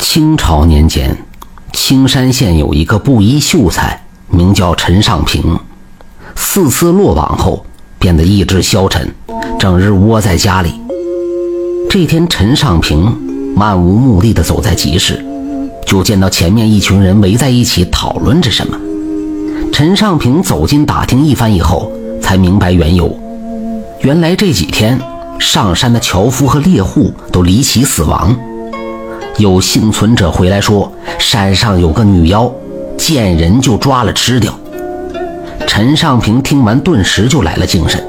清朝年间，青山县有一个布衣秀才，名叫陈尚平。四次落网后，变得意志消沉，整日窝在家里。这天，陈尚平漫无目的地走在集市，就见到前面一群人围在一起讨论着什么。陈尚平走近打听一番以后，才明白缘由。原来这几天上山的樵夫和猎户都离奇死亡。有幸存者回来说，山上有个女妖，见人就抓了吃掉。陈尚平听完，顿时就来了精神，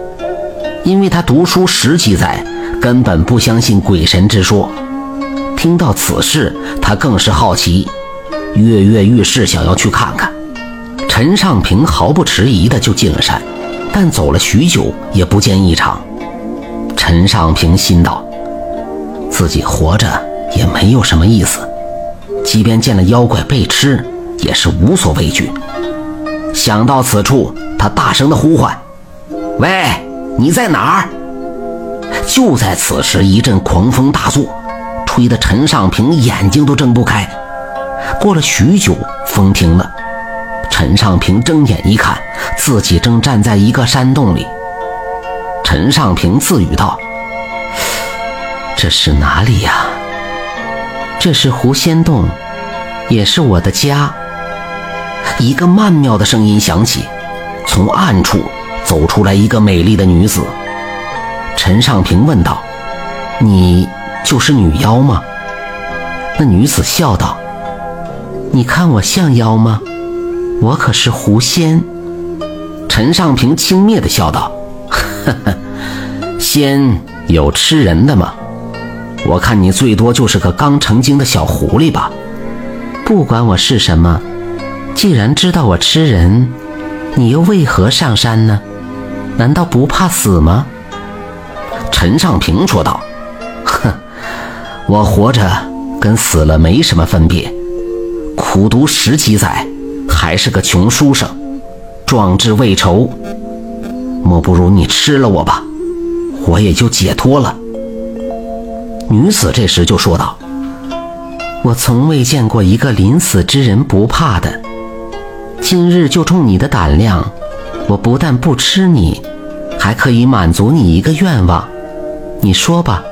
因为他读书十几载，根本不相信鬼神之说。听到此事，他更是好奇，跃跃欲试，想要去看看。陈尚平毫不迟疑的就进了山，但走了许久也不见异常。陈尚平心道，自己活着。也没有什么意思，即便见了妖怪被吃，也是无所畏惧。想到此处，他大声的呼唤：“喂，你在哪儿？”就在此时，一阵狂风大作，吹得陈尚平眼睛都睁不开。过了许久，风停了，陈尚平睁眼一看，自己正站在一个山洞里。陈尚平自语道：“这是哪里呀？”这是狐仙洞，也是我的家。一个曼妙的声音响起，从暗处走出来一个美丽的女子。陈尚平问道：“你就是女妖吗？”那女子笑道：“你看我像妖吗？我可是狐仙。”陈尚平轻蔑地笑道：“呵呵，仙有吃人的吗？”我看你最多就是个刚成精的小狐狸吧。不管我是什么，既然知道我吃人，你又为何上山呢？难道不怕死吗？陈尚平说道：“哼，我活着跟死了没什么分别。苦读十几载，还是个穷书生，壮志未酬。莫不如你吃了我吧，我也就解脱了。”女子这时就说道：“我从未见过一个临死之人不怕的。今日就冲你的胆量，我不但不吃你，还可以满足你一个愿望。你说吧，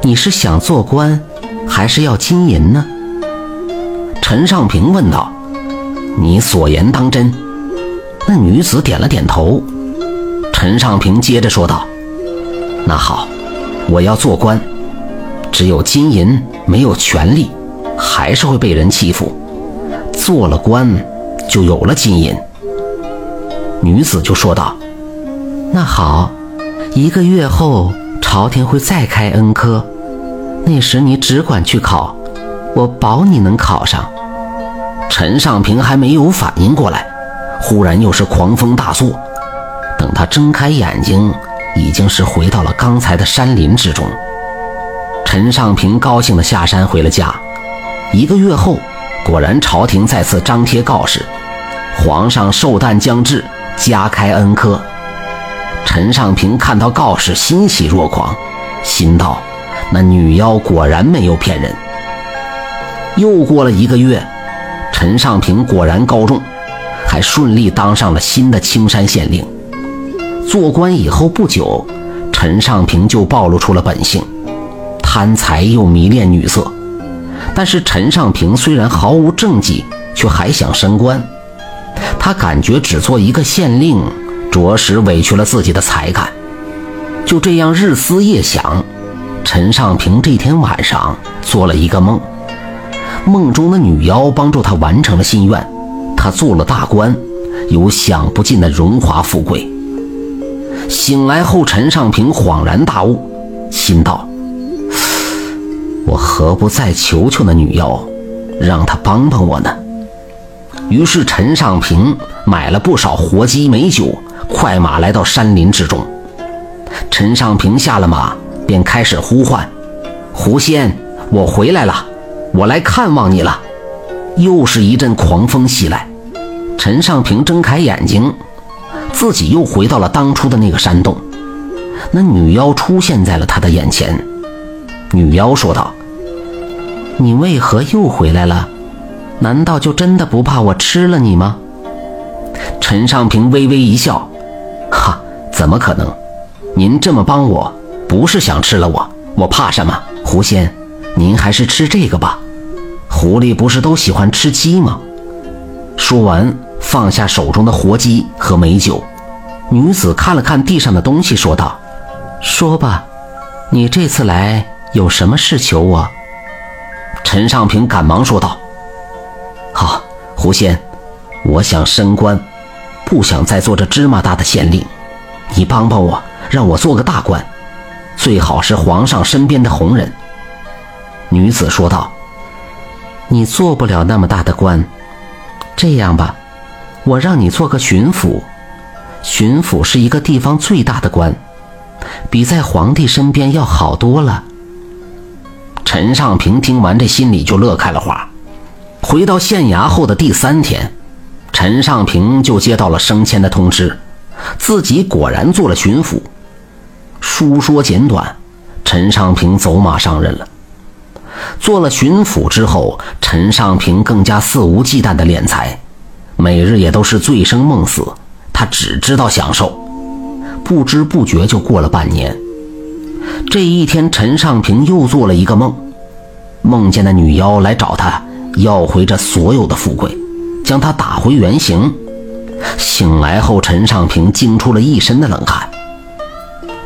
你是想做官，还是要金银呢？”陈尚平问道：“你所言当真？”那女子点了点头。陈尚平接着说道：“那好，我要做官。”只有金银，没有权力，还是会被人欺负。做了官，就有了金银。女子就说道：“那好，一个月后，朝廷会再开恩科，那时你只管去考，我保你能考上。”陈尚平还没有反应过来，忽然又是狂风大作。等他睁开眼睛，已经是回到了刚才的山林之中。陈尚平高兴地下山回了家。一个月后，果然朝廷再次张贴告示：“皇上寿诞将至，加开恩科。”陈尚平看到告示，欣喜若狂，心道：“那女妖果然没有骗人。”又过了一个月，陈尚平果然高中，还顺利当上了新的青山县令。做官以后不久，陈尚平就暴露出了本性。贪财又迷恋女色，但是陈尚平虽然毫无政绩，却还想升官。他感觉只做一个县令，着实委屈了自己的才干。就这样日思夜想，陈尚平这天晚上做了一个梦，梦中的女妖帮助他完成了心愿，他做了大官，有享不尽的荣华富贵。醒来后，陈尚平恍然大悟，心道。我何不再求求那女妖，让她帮帮我呢？于是陈尚平买了不少活鸡美酒，快马来到山林之中。陈尚平下了马，便开始呼唤：“狐仙，我回来了，我来看望你了。”又是一阵狂风袭来，陈尚平睁开眼睛，自己又回到了当初的那个山洞。那女妖出现在了他的眼前。女妖说道：“你为何又回来了？难道就真的不怕我吃了你吗？陈尚平微微一笑，哈，怎么可能？您这么帮我，不是想吃了我，我怕什么？狐仙，您还是吃这个吧。狐狸不是都喜欢吃鸡吗？说完，放下手中的活鸡和美酒。女子看了看地上的东西，说道：“说吧，你这次来有什么事求我？”陈尚平赶忙说道：“好，狐仙，我想升官，不想再做这芝麻大的县令，你帮帮我，让我做个大官，最好是皇上身边的红人。”女子说道：“你做不了那么大的官，这样吧，我让你做个巡抚。巡抚是一个地方最大的官，比在皇帝身边要好多了。”陈尚平听完，这心里就乐开了花。回到县衙后的第三天，陈尚平就接到了升迁的通知，自己果然做了巡抚。书说简短，陈尚平走马上任了。做了巡抚之后，陈尚平更加肆无忌惮的敛财，每日也都是醉生梦死，他只知道享受。不知不觉就过了半年。这一天，陈尚平又做了一个梦。梦见那女妖来找他，要回这所有的富贵，将他打回原形。醒来后，陈尚平惊出了一身的冷汗。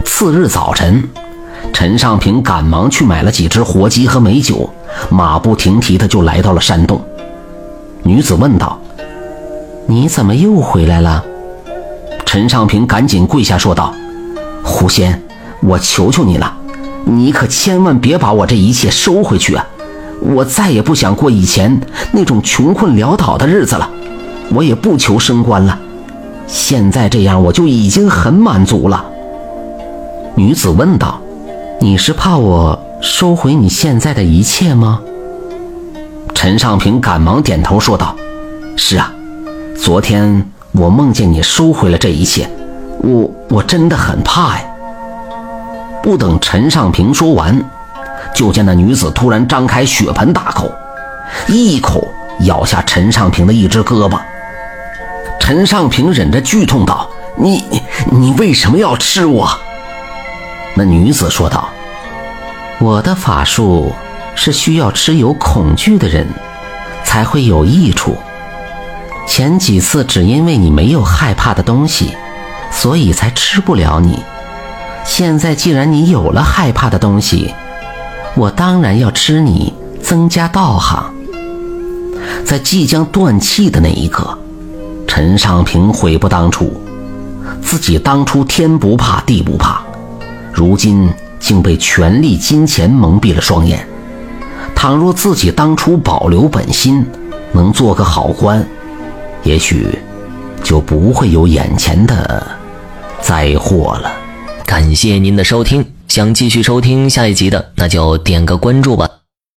次日早晨，陈尚平赶忙去买了几只活鸡和美酒，马不停蹄的就来到了山洞。女子问道：“你怎么又回来了？”陈尚平赶紧跪下说道：“狐仙，我求求你了。”你可千万别把我这一切收回去啊！我再也不想过以前那种穷困潦倒的日子了，我也不求升官了，现在这样我就已经很满足了。女子问道：“你是怕我收回你现在的一切吗？”陈尚平赶忙点头说道：“是啊，昨天我梦见你收回了这一切，我我真的很怕呀。”不等陈尚平说完，就见那女子突然张开血盆大口，一口咬下陈尚平的一只胳膊。陈尚平忍着剧痛道：“你你为什么要吃我？”那女子说道：“我的法术是需要吃有恐惧的人才会有益处。前几次只因为你没有害怕的东西，所以才吃不了你。”现在既然你有了害怕的东西，我当然要吃你，增加道行。在即将断气的那一刻，陈尚平悔不当初，自己当初天不怕地不怕，如今竟被权力金钱蒙蔽了双眼。倘若自己当初保留本心，能做个好官，也许就不会有眼前的灾祸了。感谢您的收听，想继续收听下一集的，那就点个关注吧。